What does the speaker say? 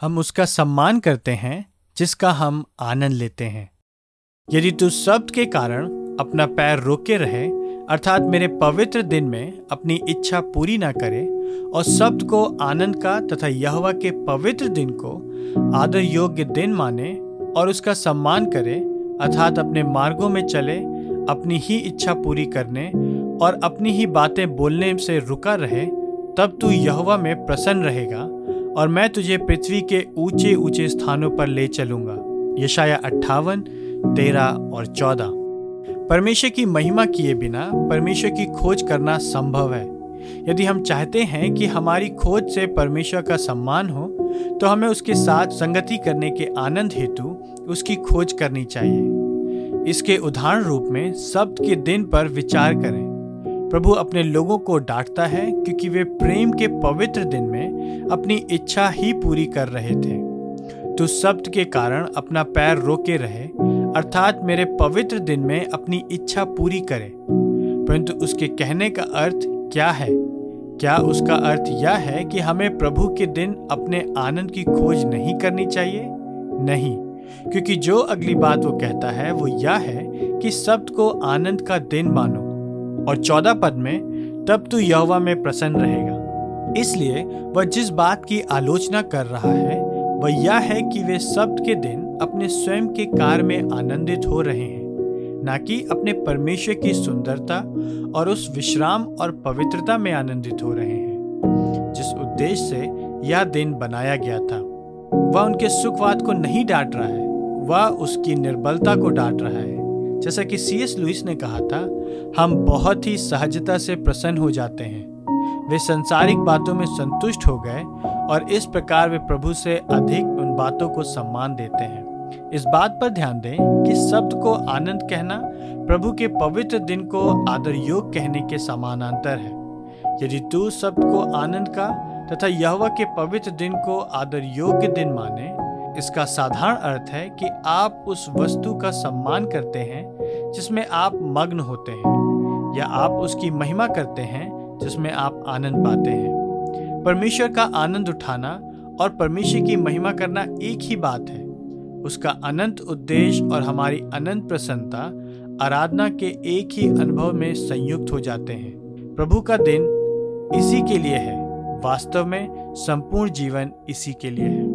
हम उसका सम्मान करते हैं, जिसका हम आनंद लेते हैं। यदि तू शब्द के कारण अपना पैर रोके रहे, अर्थात मेरे पवित्र दिन में अपनी इच्छा पूरी ना करे, और शब्द को आनंद का तथा यहवा के पवित्र दिन को आदर योग्य दिन माने और उसका सम्मान करे, अर्थात अपने मार्गों में चले, अपनी ही इच्छा पूरी करने और अपनी ही बातें बोलने से रुका रहे, तब तू यहवा में प्रसन्न रहेगा और मैं तुझे पृथ्वी के ऊँचे ऊँचे स्थानों पर ले चलूँगा। यशाया अट्ठावन, तेरह और चौदह। परमेश्वर की महिमा किए बिना परमेश्वर की खोज करना संभव है। यदि हम चाहते हैं कि हमारी खोज से परमेश्वर का सम्मान हो तो हमें उसके साथ संगति करने के आनंद हेतु उसकी खोज करनी चाहिए। इसके उदाहरण रूप में शब्द के दिन पर विचार करें। प्रभु अपने लोगों को डांटता है क्योंकि वे प्रेम के पवित्र दिन में अपनी इच्छा ही पूरी कर रहे थे। तो शब्द के कारण अपना पैर रोके रहे, अर्थात मेरे पवित्र दिन में अपनी इच्छा पूरी करे। परंतु उसके कहने का अर्थ क्या है? क्या उसका अर्थ यह है कि हमें प्रभु के दिन अपने आनंद की खोज नहीं करनी चाहिए? नहीं, क्योंकि जो अगली बात वो कहता है वो यह है कि शब्द को आनंद का दिन मानो। और चौदह पद में, तब तू यहोवा में प्रसन्न रहेगा। इसलिए वह जिस बात की आलोचना कर रहा है, वह यह है कि वे शब्द के दिन अपने स्वयं के कार्य में आनंदित हो रहे हैं, न कि अपने परमेश्वर की सुंदरता और उस विश्राम और पवित्रता में आनंदित हो रहे हैं, जिस उद्देश्य से यह दिन बनाया गया था। वह उनके सुखवाद को नहीं डांट रहा है, वह उसकी निर्बलता को डांट रहा है। जैसा कि सी एस लुइस ने कहा था, हम बहुत ही सहजता से प्रसन्न हो जाते हैं। वे संसारिक बातों में संतुष्ट हो गए और इस प्रकार वे प्रभु से अधिक उन बातों को सम्मान देते हैं। इस बात पर ध्यान दें कि शब्द को आनंद कहना प्रभु के पवित्र दिन को आदर योग कहने के समानांतर है। यदि तू शब्द को आनंद का तथा यहवा के पवित्र दिन को आदर योग्य दिन माने इसका साधारण अर्थ है कि आप उस वस्तु का सम्मान करते हैं, जिसमें आप मग्न होते हैं, या आप उसकी महिमा करते हैं, जिसमें आप आनंद पाते हैं। परमेश्वर का आनंद उठाना और परमेश्वर की महिमा करना एक ही बात है। उसका अनंत उद्देश्य और हमारी अनंत प्रसन्नता आराधना के एक ही अनुभव में संयुक्त हो जाते हैं। प्रभु का दिन इसी के लिए है, वास्तव में संपूर्ण जीवन इसी के लिए है।